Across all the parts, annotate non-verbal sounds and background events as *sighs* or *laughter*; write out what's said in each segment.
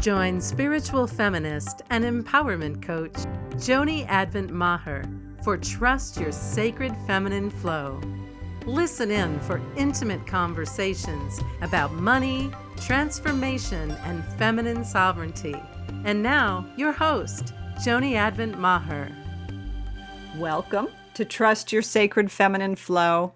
Join spiritual feminist and empowerment coach Joni Advent Maher for Trust Your Sacred Feminine Flow. Listen in for intimate conversations about money, transformation, and feminine sovereignty. And now, your host, Joni Advent Maher. Welcome to Trust Your Sacred Feminine Flow.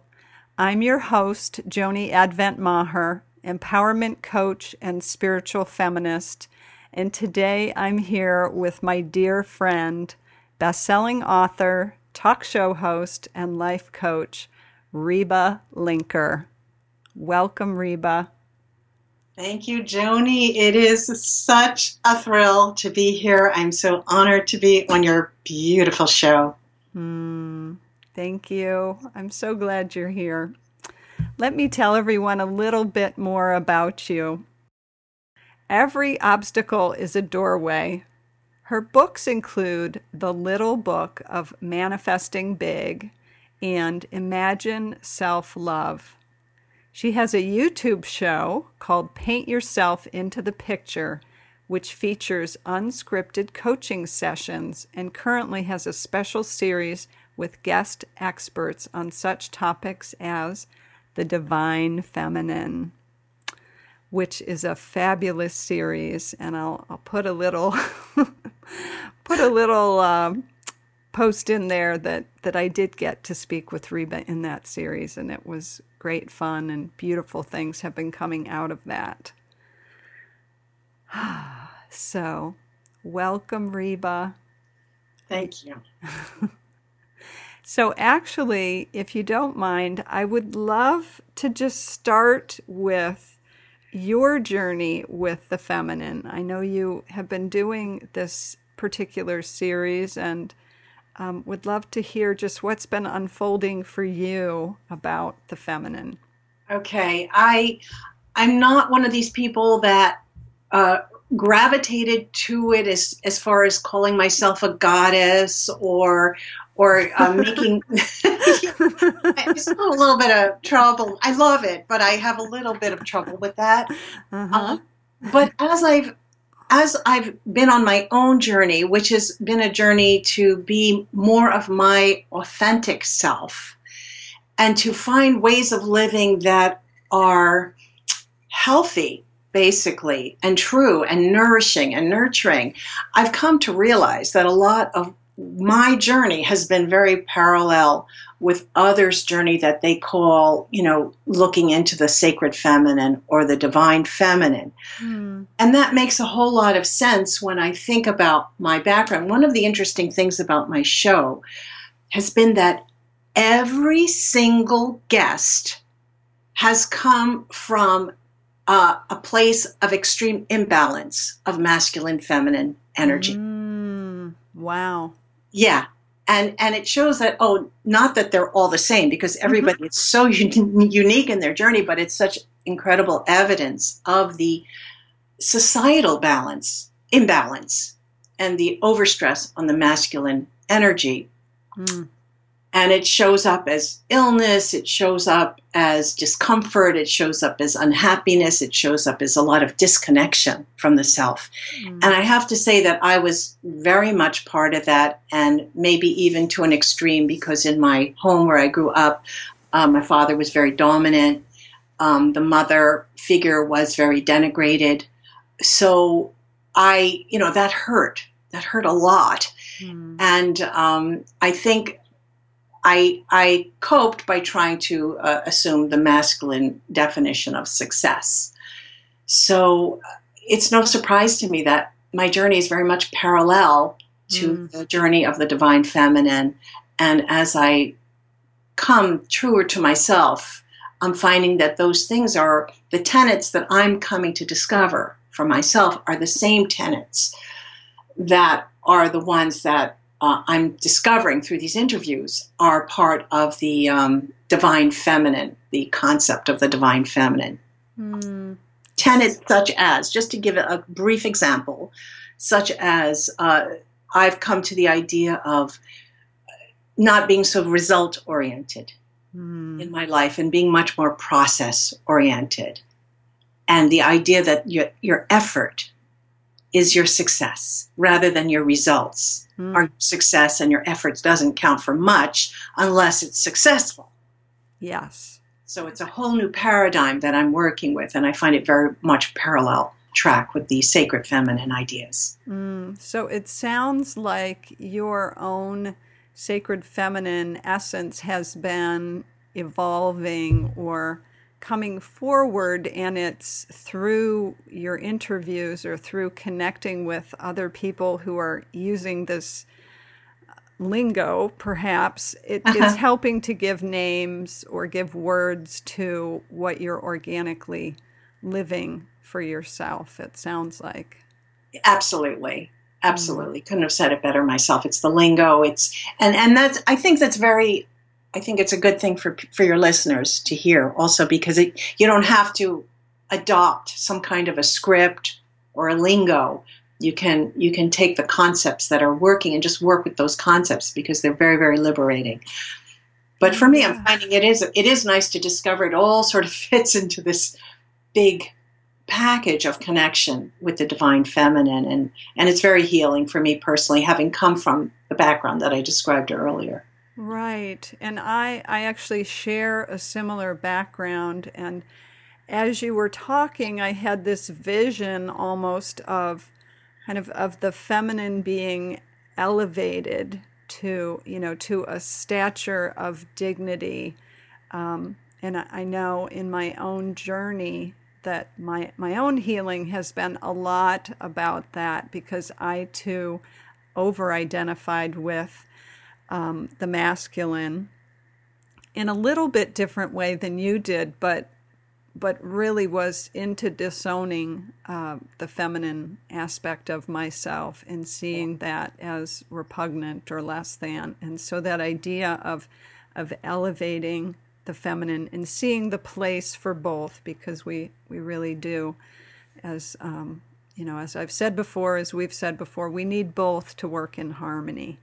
I'm your host, Joni Advent Maher, empowerment coach and spiritual feminist. And today I'm here with my dear friend, best-selling author, talk show host, and life coach, Reba Linker. Welcome, Reba. Thank you, Joni. It is such a thrill to be here. I'm so honored to be on your beautiful show. Mm, thank you. I'm so glad you're here. Let me tell everyone a little bit more about you. Every obstacle is a doorway. Her books include The Little Book of Manifesting Big and Imagine Self Love. She has a YouTube show called Paint Yourself into the Picture, which features unscripted coaching sessions and currently has a special series with guest experts on such topics as the divine feminine which is a fabulous series, and I'll I'll put a little *laughs* put a little uh, post in there that that I did get to speak with Reba in that series, and it was great fun and beautiful things have been coming out of that. *sighs* so, welcome, Reba. Thank you. *laughs* so, actually, if you don't mind, I would love to just start with your journey with the feminine. I know you have been doing this particular series and um, would love to hear just what's been unfolding for you about the feminine. Okay, I I'm not one of these people that uh, gravitated to it as as far as calling myself a goddess or or uh, *laughs* making *laughs* a little bit of trouble. I love it, but I have a little bit of trouble with that. Uh-huh. Uh, but as I've as I've been on my own journey, which has been a journey to be more of my authentic self and to find ways of living that are healthy, basically, and true, and nourishing and nurturing, I've come to realize that a lot of my journey has been very parallel with others' journey that they call, you know, looking into the sacred feminine or the divine feminine. Mm. And that makes a whole lot of sense when I think about my background. One of the interesting things about my show has been that every single guest has come from uh, a place of extreme imbalance of masculine feminine energy. Mm. Wow yeah. And, and it shows that, oh, not that they're all the same because mm-hmm. everybody mm-hmm. is so *laughs* un- unique in their journey, but it's such incredible evidence of the societal balance, imbalance, and the overstress on the masculine energy. Mm and it shows up as illness it shows up as discomfort it shows up as unhappiness it shows up as a lot of disconnection from the self mm. and i have to say that i was very much part of that and maybe even to an extreme because in my home where i grew up um, my father was very dominant um, the mother figure was very denigrated so i you know that hurt that hurt a lot mm. and um, i think I, I coped by trying to uh, assume the masculine definition of success. So it's no surprise to me that my journey is very much parallel to mm. the journey of the divine feminine. And as I come truer to myself, I'm finding that those things are the tenets that I'm coming to discover for myself are the same tenets that are the ones that uh, I'm discovering through these interviews are part of the um, divine feminine, the concept of the divine feminine. Mm. Tenets such as, just to give a brief example, such as uh, I've come to the idea of not being so result oriented mm. in my life and being much more process oriented. And the idea that your, your effort is your success rather than your results. Mm. Our success and your efforts doesn't count for much unless it's successful. Yes. So it's a whole new paradigm that I'm working with, and I find it very much parallel track with the sacred feminine ideas. Mm. So it sounds like your own sacred feminine essence has been evolving or coming forward, and it's through your interviews or through connecting with other people who are using this lingo, perhaps, it, Uh-huh. it's helping to give names or give words to what you're organically living for yourself, it sounds like. Absolutely. Absolutely. Couldn't have said it better myself. It's the lingo. It's and and that's I think that's very I think it's a good thing for for your listeners to hear also because it, you don't have to adopt some kind of a script or a lingo. You can you can take the concepts that are working and just work with those concepts because they're very very liberating. But for me, I'm finding it is it is nice to discover it all sort of *laughs* fits into this big package of connection with the divine feminine and and it's very healing for me personally having come from the background that I described earlier. Right. And I I actually share a similar background and as you were talking I had this vision almost of kind of of the feminine being elevated to, you know, to a stature of dignity. Um, and I, I know in my own journey that my my own healing has been a lot about that because I too over identified with um, the masculine in a little bit different way than you did, but but really was into disowning uh, the feminine aspect of myself and seeing that as repugnant or less than. And so that idea of of elevating the feminine and seeing the place for both, because we we really do, as um, you know, as I've said before, as we've said before, we need both to work in harmony.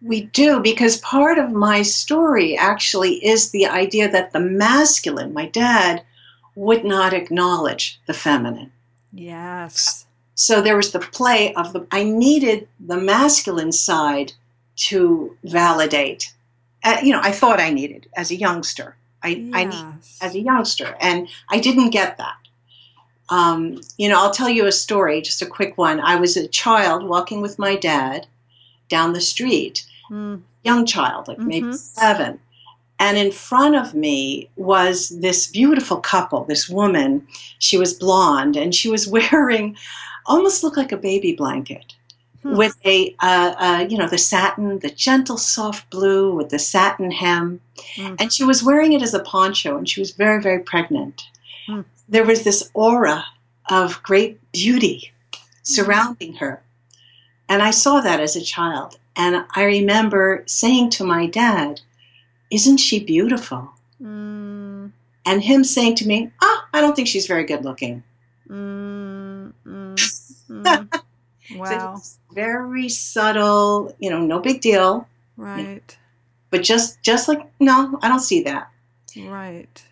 We do because part of my story actually is the idea that the masculine, my dad, would not acknowledge the feminine. Yes. So there was the play of the I needed the masculine side to validate. Uh, you know, I thought I needed as a youngster. I, I need Yes. as a youngster, and I didn't get that. Um, you know, I'll tell you a story, just a quick one. I was a child walking with my dad down the street, Mm, young child, like maybe Mhm. seven. And in front of me was this beautiful couple, this woman. She was blonde and she was *laughs* wearing almost looked like a baby blanket Hmm. with a, uh, uh, you know, the satin, the gentle soft blue with the satin hem. Mm. And she was wearing it as a poncho and she was very, very pregnant. Hmm. There was this aura of great beauty surrounding her. And I saw that as a child. And I remember saying to my dad, Isn't she beautiful? mm, And him saying to me, Ah, I don't think she's very good looking. mm, mm, mm. *laughs* So wow. it's very subtle, you know, no big deal. Right. But just just like, no, I don't see that. Right.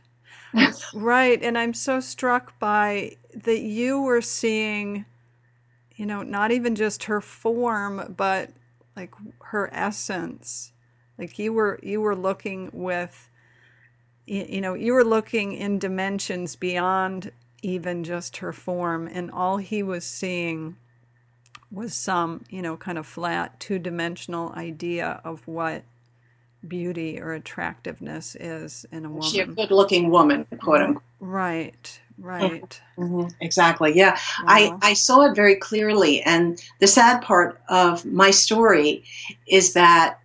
Right. And I'm so struck by that you were seeing, you know, not even just her form, but like her essence. Like you were you were looking with you know, you were looking in dimensions beyond even just her form and all he was seeing was some, you know, kind of flat two-dimensional idea of what beauty or attractiveness is in a woman. Is she a good looking woman, quote unquote. Right, right. *laughs* Mhm, Exactly. Yeah. I, I saw it very clearly. And the sad part of my story is that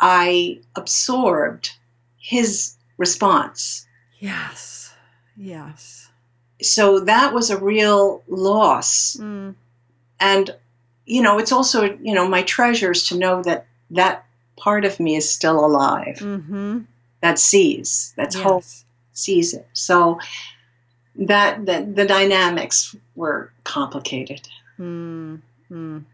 I absorbed his response. yes, yes. So that was a real loss. Mm, And, you know, it's also, you know, my treasures to know that that part of me is still alive, mm-hmm. that sees, that's hope, Yes. sees it. So that, that the dynamics were complicated. Mm, mm.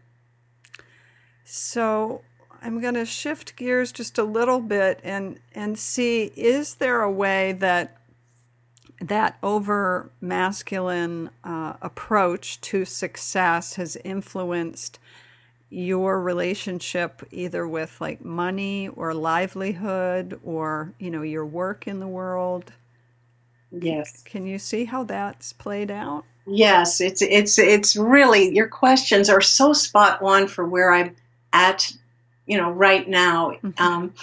So I'm going to shift gears just a little bit and and see is there a way that that over masculine uh, approach to success has influenced your relationship either with like money or livelihood or you know your work in the world yes can you see how that's played out yes it's it's it's really your questions are so spot on for where i'm at you know right now mm-hmm. um,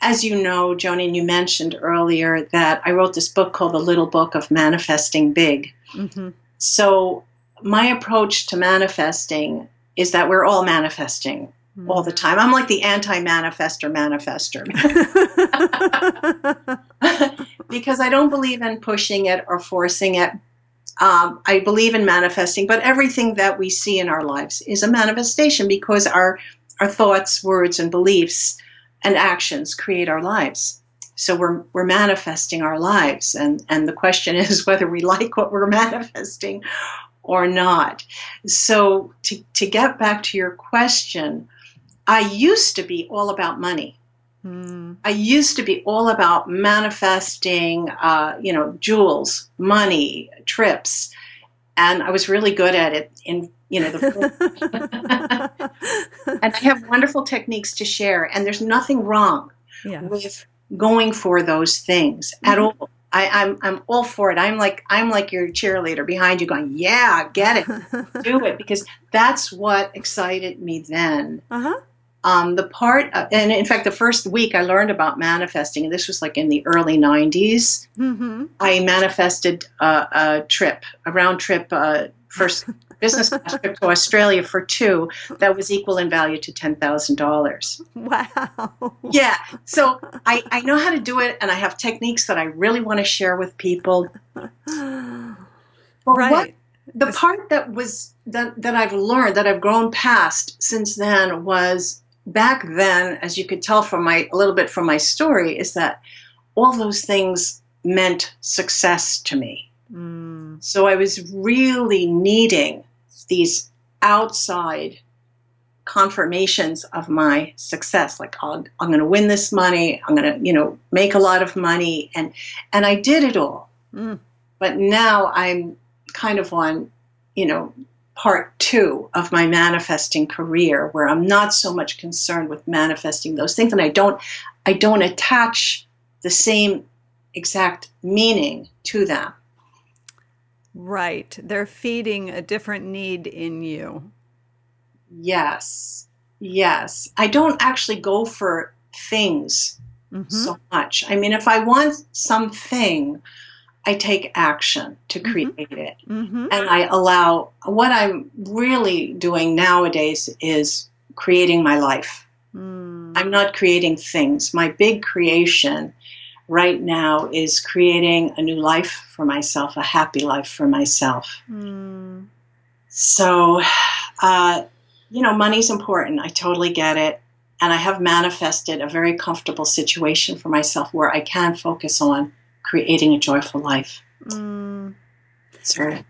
as you know joni and you mentioned earlier that i wrote this book called the little book of manifesting big mm-hmm. so my approach to manifesting is that we're all manifesting mm. all the time. I'm like the anti-manifester manifester. *laughs* *laughs* *laughs* because I don't believe in pushing it or forcing it. Um, I believe in manifesting, but everything that we see in our lives is a manifestation because our our thoughts, words, and beliefs and actions create our lives. So we're we're manifesting our lives, and and the question *laughs* is whether we like what we're *laughs* manifesting or not. So, to, to get back to your question, I used to be all about money. Mm. I used to be all about manifesting, uh, you know, jewels, money, trips, and I was really good at it. In you know, the *laughs* and I have wonderful techniques to share, and there's nothing wrong yeah. with going for those things mm-hmm. at all. I, am I'm, I'm all for it. I'm like I'm like your cheerleader behind you, going, "Yeah, get it, *laughs* do it," because that's what excited me then. Uh-huh. Um, the part, of, and in fact, the first week I learned about manifesting, and this was like in the early '90s. Mm-hmm. I manifested a, a, trip, a round trip, uh, first *laughs* business class trip to Australia for two that was equal in value to $10,000. Wow. Yeah. So I, I know how to do it and I have techniques that I really want to share with people. But right. What, the part that was that, that I've learned, that I've grown past since then was back then, as you could tell from my a little bit from my story, is that all those things meant success to me. Mm. So I was really needing these outside confirmations of my success like i am going to win this money i'm going to you know make a lot of money and and i did it all mm. but now i'm kind of on you know part two of my manifesting career where i'm not so much concerned with manifesting those things and i don't i don't attach the same exact meaning to them Right. They're feeding a different need in you. Yes. Yes. I don't actually go for things mm-hmm. so much. I mean, if I want something, I take action to mm-hmm. create mm-hmm. it. Mm-hmm. And I allow what I'm really doing nowadays is creating my life. Mm. I'm not creating things. My big creation right now is creating a new life for myself, a happy life for myself. Mm. So, uh, you know, money's important. I totally get it. And I have manifested a very comfortable situation for myself where I can focus on creating a joyful life. Mm. Sorry.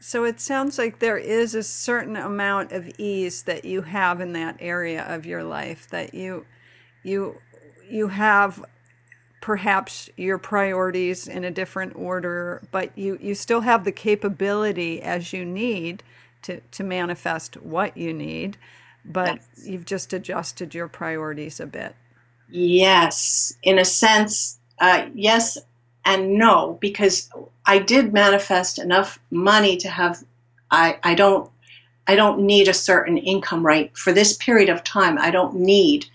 So it sounds like there is a certain amount of ease that you have in that area of your life that you you you have perhaps your priorities in a different order, but you, you still have the capability as you need to, to manifest what you need, but yes. you've just adjusted your priorities a bit. Yes, in a sense, uh, yes and no, because I did manifest enough money to have, I, I don't, I don't need a certain income right for this period of time. I don't need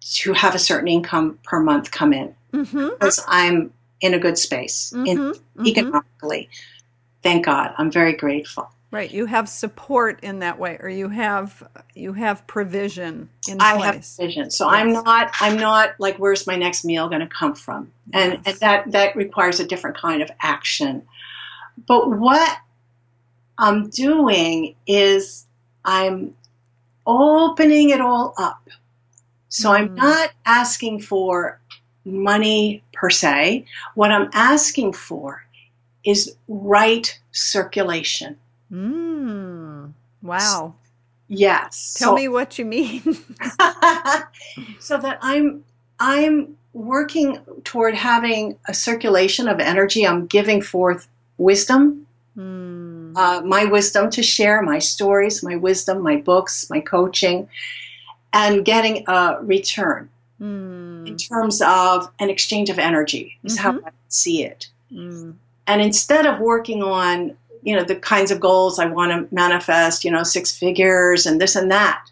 to have a certain income per month come in mm-hmm. because I'm in a good space mm-hmm. in, mm-hmm. economically. Thank God. I'm very grateful. Right. You have support in that way, or you have you have provision in I place. have provision. So yes. I'm not I'm not like where's my next meal going to come from, and, yes. and that that requires a different kind of action. But what I'm doing is I'm opening it all up so I'm mm. not asking for money per se. What I'm asking for is right circulation. Mm. Wow. Yes. Tell so, me what you mean. *laughs* so that I'm I'm working toward having a circulation of energy. I'm giving forth wisdom, mm. uh, my wisdom to share, my stories, my wisdom, my books, my coaching, and getting a return mm. in terms of an exchange of energy, is mm-hmm. how I see it. Mm. And instead of working on, you know, the kinds of goals I want to manifest, you know, six figures and this and that,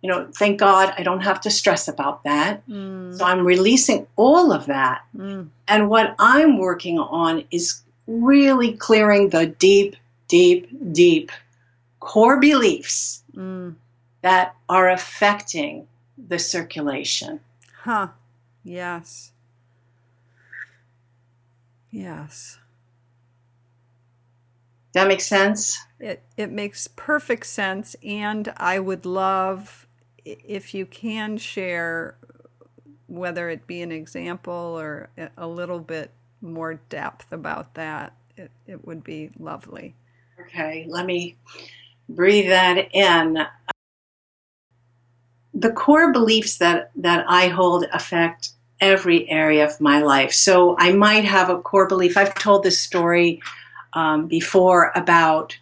you know, thank God I don't have to stress about that. Mm. So I'm releasing all of that. Mm. And what I'm working on is really clearing the deep, deep, deep core beliefs mm. that are affecting the circulation. Huh. Yes. Yes. That makes sense? It it makes perfect sense and I would love if you can share whether it be an example or a little bit more depth about that, it, it would be lovely. Okay, let me breathe that in. The core beliefs that, that I hold affect every area of my life. So I might have a core belief. I've told this story um, before about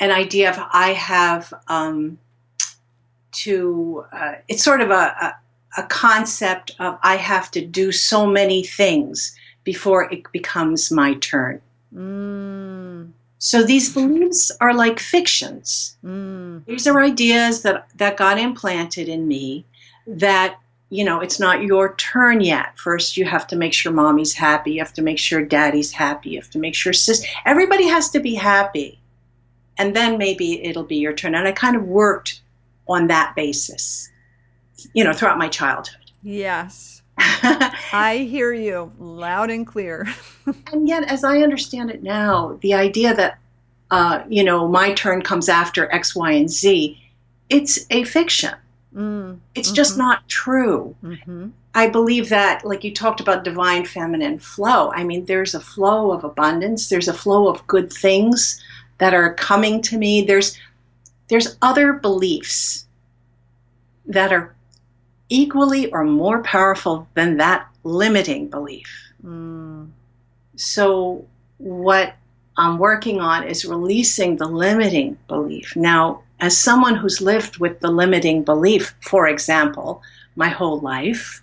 an idea of I have um, to, uh, it's sort of a, a, a concept of I have to do so many things before it becomes my turn. Mm. So these beliefs are like fictions. Mm. These are ideas that, that got implanted in me that, you know, it's not your turn yet. First, you have to make sure mommy's happy. You have to make sure daddy's happy. You have to make sure sis. Everybody has to be happy. And then maybe it'll be your turn. And I kind of worked on that basis, you know, throughout my childhood. Yes. *laughs* I hear you loud and clear. *laughs* and yet, as I understand it now, the idea that, uh, you know, my turn comes after X, Y, and Z, it's a fiction. Mm, it's mm-hmm. just not true. Mm-hmm. I believe that, like you talked about divine feminine flow, I mean, there's a flow of abundance, there's a flow of good things that are coming to me. There's there's other beliefs that are equally or more powerful than that limiting belief. Mm. So, what I'm working on is releasing the limiting belief. Now, as someone who's lived with the limiting belief, for example, my whole life,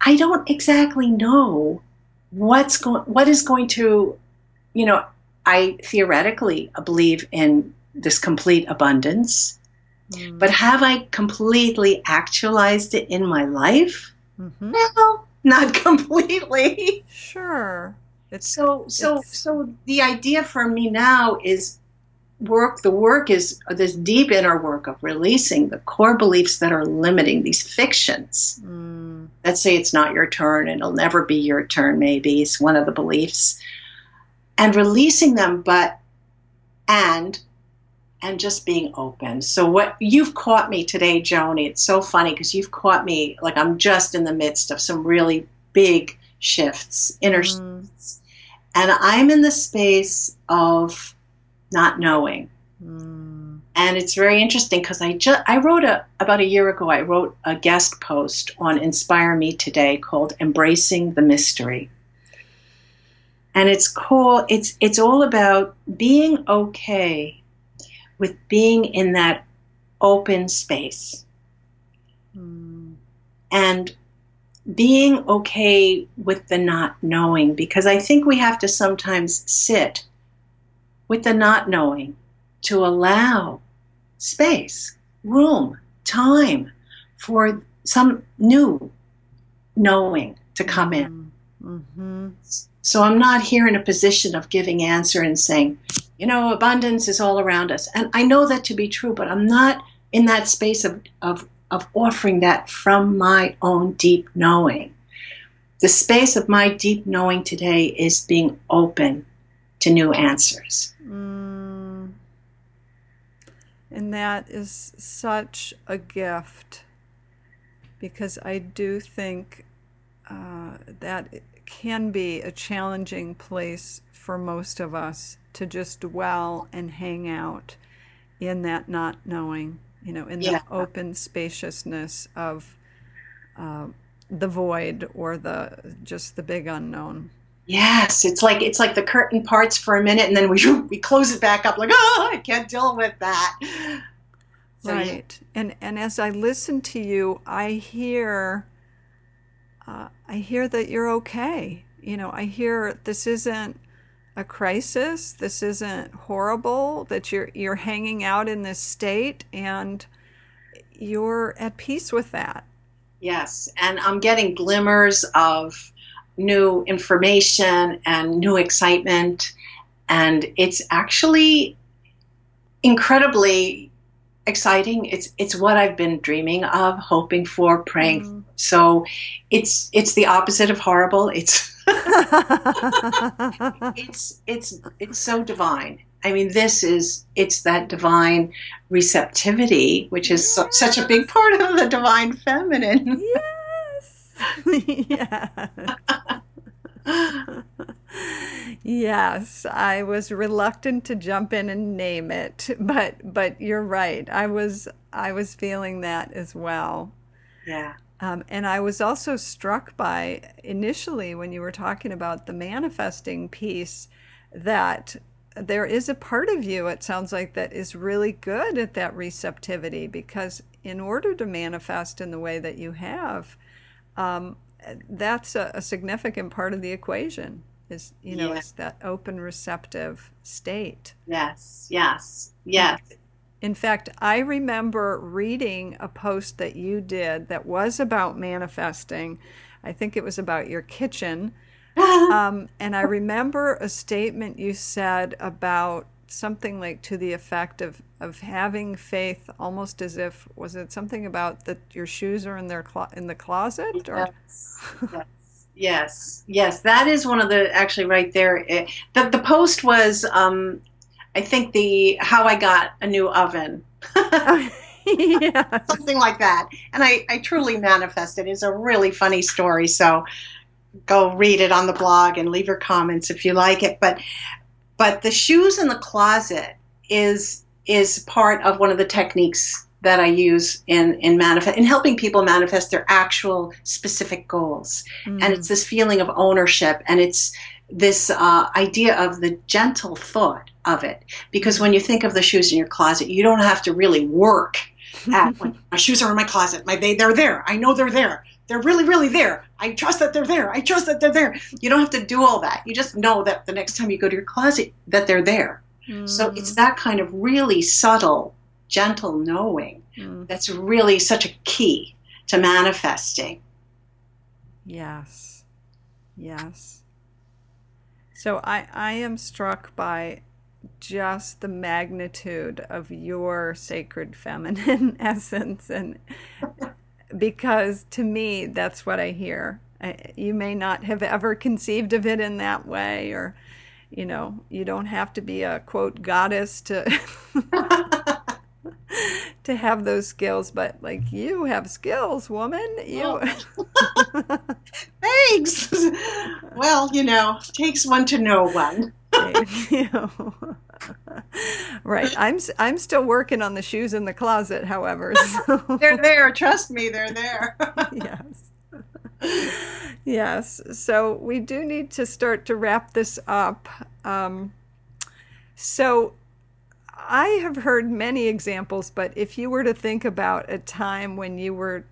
I don't exactly know what's going what is going to you know I theoretically believe in this complete abundance. Mm. But have I completely actualized it in my life? Mm-hmm. No, not *laughs* completely. Sure. It's, so so it's... so the idea for me now is work the work is this deep inner work of releasing the core beliefs that are limiting these fictions mm. let's say it's not your turn and it'll never be your turn maybe it's one of the beliefs and releasing them but and and just being open. So what you've caught me today, Joni, it's so funny because you've caught me like I'm just in the midst of some really big shifts, inner mm. shifts. And I'm in the space of not knowing. Mm. And it's very interesting because I just I wrote a about a year ago I wrote a guest post on Inspire Me Today called Embracing the Mystery. And it's cool it's it's all about being okay with being in that open space mm. and being okay with the not knowing because I think we have to sometimes sit with the not knowing to allow space, room, time for some new knowing to come in. Mm-hmm. So I'm not here in a position of giving answer and saying, you know, abundance is all around us. And I know that to be true, but I'm not in that space of, of, of offering that from my own deep knowing. The space of my deep knowing today is being open to new answers. Mm. And that is such a gift because I do think uh, that can be a challenging place for most of us to just dwell and hang out in that not knowing, you know, in yeah. the open spaciousness of uh, the void or the just the big unknown. Yes, it's like it's like the curtain parts for a minute and then we *laughs* we close it back up like oh I can't deal with that. So, right, yeah. and and as I listen to you, I hear uh, I hear that you're okay. You know, I hear this isn't a crisis. This isn't horrible. That you're you're hanging out in this state and you're at peace with that. Yes, and I'm getting glimmers of new information and new excitement, and it's actually incredibly exciting. It's it's what I've been dreaming of, hoping for, praying. Mm. So it's it's the opposite of horrible. It's *laughs* it's it's it's so divine. I mean, this is it's that divine receptivity, which is so, such a big part of the divine feminine. Yes. *laughs* yes. *laughs* yes, I was reluctant to jump in and name it, but but you're right. I was I was feeling that as well. Yeah. Um, and I was also struck by initially when you were talking about the manifesting piece that there is a part of you, it sounds like, that is really good at that receptivity because in order to manifest in the way that you have, um, that's a, a, significant part of the equation is you know yeah. is that open receptive state yes yes yes in fact, I remember reading a post that you did that was about manifesting. I think it was about your kitchen. *laughs* um, and I remember a statement you said about something like to the effect of, of having faith almost as if was it something about that your shoes are in their clo- in the closet or yes. yes. yes yes that is one of the actually right there it, the, the post was um, I think the how I got a new oven. *laughs* yeah. Something like that. And I, I truly manifested. It's a really funny story. So go read it on the blog and leave your comments if you like it. But but the shoes in the closet is is part of one of the techniques that I use in in manifest in helping people manifest their actual specific goals. Mm. And it's this feeling of ownership and it's this uh, idea of the gentle thought of it. Because when you think of the shoes in your closet, you don't have to really work at *laughs* when my shoes are in my closet. My they they're there. I know they're there. They're really really there. I trust that they're there. I trust that they're there. You don't have to do all that. You just know that the next time you go to your closet that they're there. Mm. So it's that kind of really subtle, gentle knowing mm. that's really such a key to manifesting. Yes. Yes. So I, I am struck by just the magnitude of your sacred feminine *laughs* essence and because to me that's what i hear. I, you may not have ever conceived of it in that way or you know you don't have to be a quote goddess to *laughs* to have those skills but like you have skills woman. You oh. *laughs* *laughs* thanks. Well you know takes one to know one *laughs* right. I'm i'm still working on the shoes in the closet however *laughs* so. they're there. Trust me they're there. *laughs* Yes. Yes. So we do need to start to wrap this up. Um, so I have heard many examples, but if you were to think about a time when you were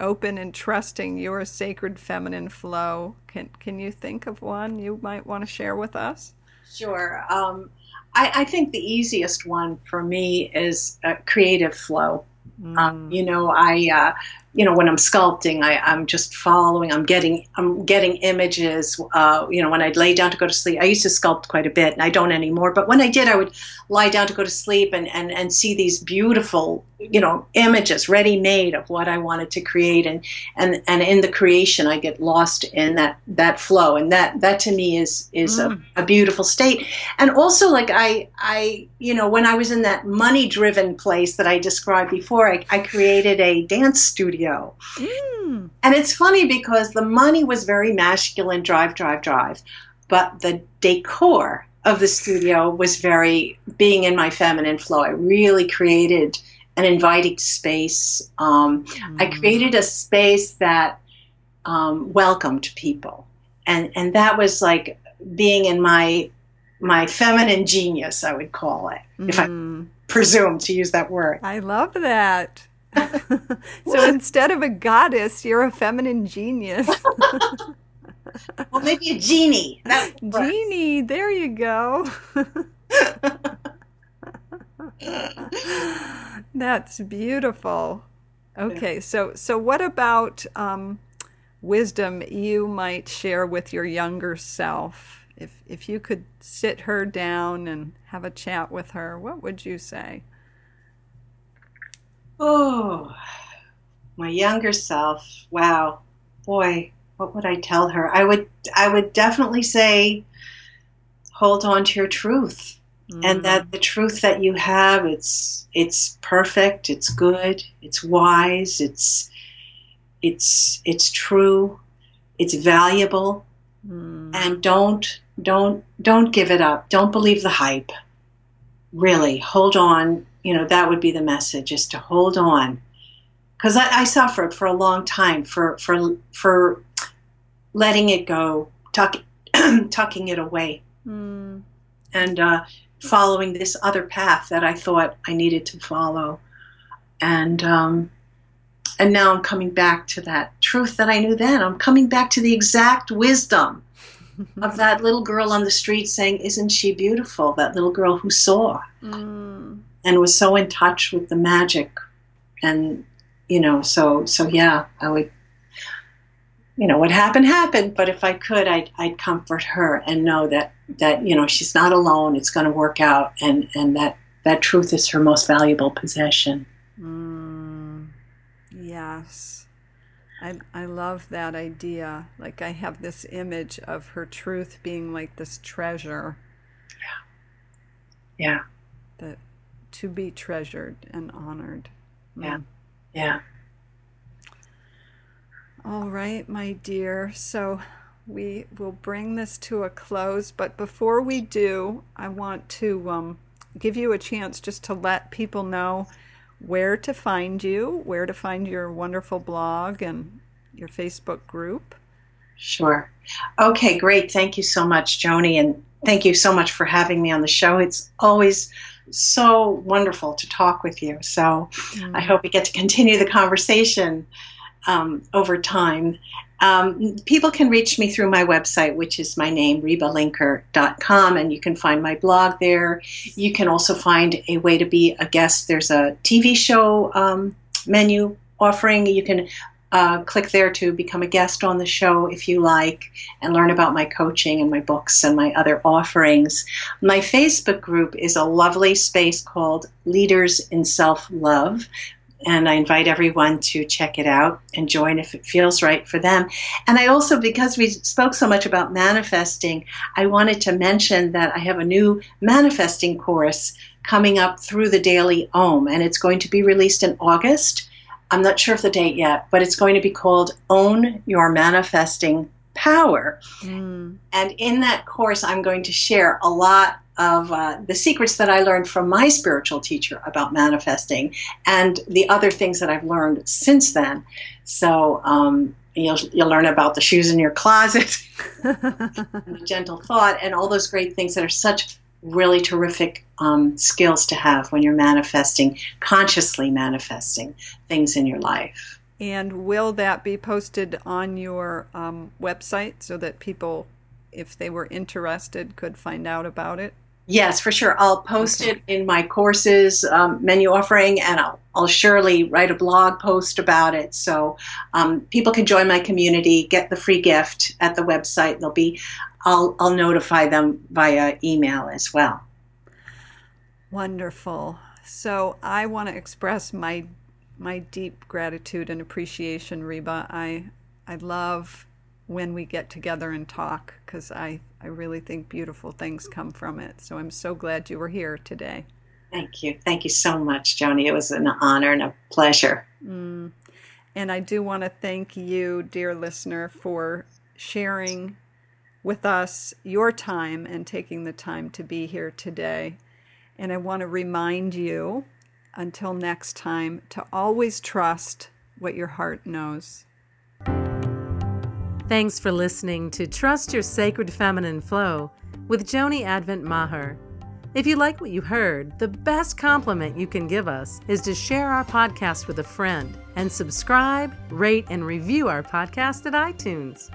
open and trusting your sacred feminine flow, can can you think of one you might want to share with us? Sure. Um, I, I, think the easiest one for me is creative flow. Mm. Um, you know, I uh, you know when i'm sculpting I, i'm just following i'm getting i'm getting images uh, you know when i'd lay down to go to sleep i used to sculpt quite a bit and i don't anymore but when i did i would lie down to go to sleep and, and, and see these beautiful you know images ready made of what i wanted to create and and and in the creation i get lost in that that flow and that that to me is is mm. a, a beautiful state and also like i i you know when i was in that money driven place that i described before I, I created a dance studio studio. Mm. And it's funny because the money was very masculine drive, drive, drive. But the decor of the studio was very being in my feminine flow. I really created an inviting space. Um, mm. I created a space that um, welcomed people, and and that was like being in my my feminine genius, I would call it, mm. if I mm. presume to use that word. I love that. *laughs* so instead of a goddess, you're a feminine genius. *laughs* well, maybe a genie. genie, there you go. *laughs* That's beautiful. Okay, so so what about um, wisdom you might share with your younger self? If if you could sit her down and have a chat with her, what would you say? Oh, my younger self. Wow, boy, what would I tell her? I would I would definitely say hold on to your truth. Mm. And that the truth that you have it's it's perfect, it's good, it's wise, it's it's it's true, it's valuable. Mm. And don't don't don't give it up. Don't believe the hype. Really, hold on. You know, that would be the message is to hold on. Because I, I suffered for a long time for for for letting it go, tuck, *clears throat* tucking it away, mm. and uh, following this other path that I thought I needed to follow, and um, and now I'm coming back to that truth that I knew then. I'm coming back to the exact wisdom of *laughs* that little girl on the street saying, "Isn't she beautiful?" That little girl who saw mm. And was so in touch with the magic, and you know, so so yeah, I would you know what happened happened but if i could i'd, I'd comfort her and know that that you know she's not alone it's going to work out and and that that truth is her most valuable possession. Mm, yes. I, I love that idea. Like i have this image of her truth being like this treasure. Yeah. Yeah. That to be treasured and honored yeah mm. yeah all right, my dear. So we will bring this to a close. But before we do, I want to um, give you a chance just to let people know where to find you, where to find your wonderful blog and your Facebook group. Sure. Okay, great. Thank you so much, Joni. And thank you so much for having me on the show. It's always so wonderful to talk with you. So mm. I hope we get to continue the conversation um, over time. Um, people can reach me through my website, which is my name, rebalinker.com, and you can find my blog there. You can also find a way to be a guest. There's a TV show um, menu offering. You can uh, click there to become a guest on the show if you like and learn about my coaching and my books and my other offerings. My Facebook group is a lovely space called Leaders in Self Love and I invite everyone to check it out and join if it feels right for them. And I also, because we spoke so much about manifesting, I wanted to mention that I have a new manifesting course coming up through the Daily Om, and it's going to be released in August. I'm not sure of the date yet, but it's going to be called Own Your Manifesting Power. Mm. And in that course, I'm going to share a lot of uh, the secrets that I learned from my spiritual teacher about manifesting and the other things that I've learned since then. So um, you'll, you'll learn about the shoes in your closet, *laughs* the gentle thought, and all those great things that are such really terrific um, skills to have when you're manifesting, consciously manifesting things in your life. And will that be posted on your um, website so that people, if they were interested, could find out about it? Yes, for sure. I'll post okay. it in my courses um, menu offering, and I'll, I'll surely write a blog post about it. So um, people can join my community, get the free gift at the website. There'll be, I'll, I'll notify them via email as well. Wonderful. So I want to express my my deep gratitude and appreciation, Reba. I I love when we get together and talk because I, I really think beautiful things come from it. So I'm so glad you were here today. Thank you. Thank you so much, Joni. It was an honor and a pleasure. Mm. And I do want to thank you, dear listener, for sharing with us your time and taking the time to be here today. And I want to remind you, until next time, to always trust what your heart knows. Thanks for listening to Trust Your Sacred Feminine Flow with Joni Advent Maher. If you like what you heard, the best compliment you can give us is to share our podcast with a friend and subscribe, rate, and review our podcast at iTunes.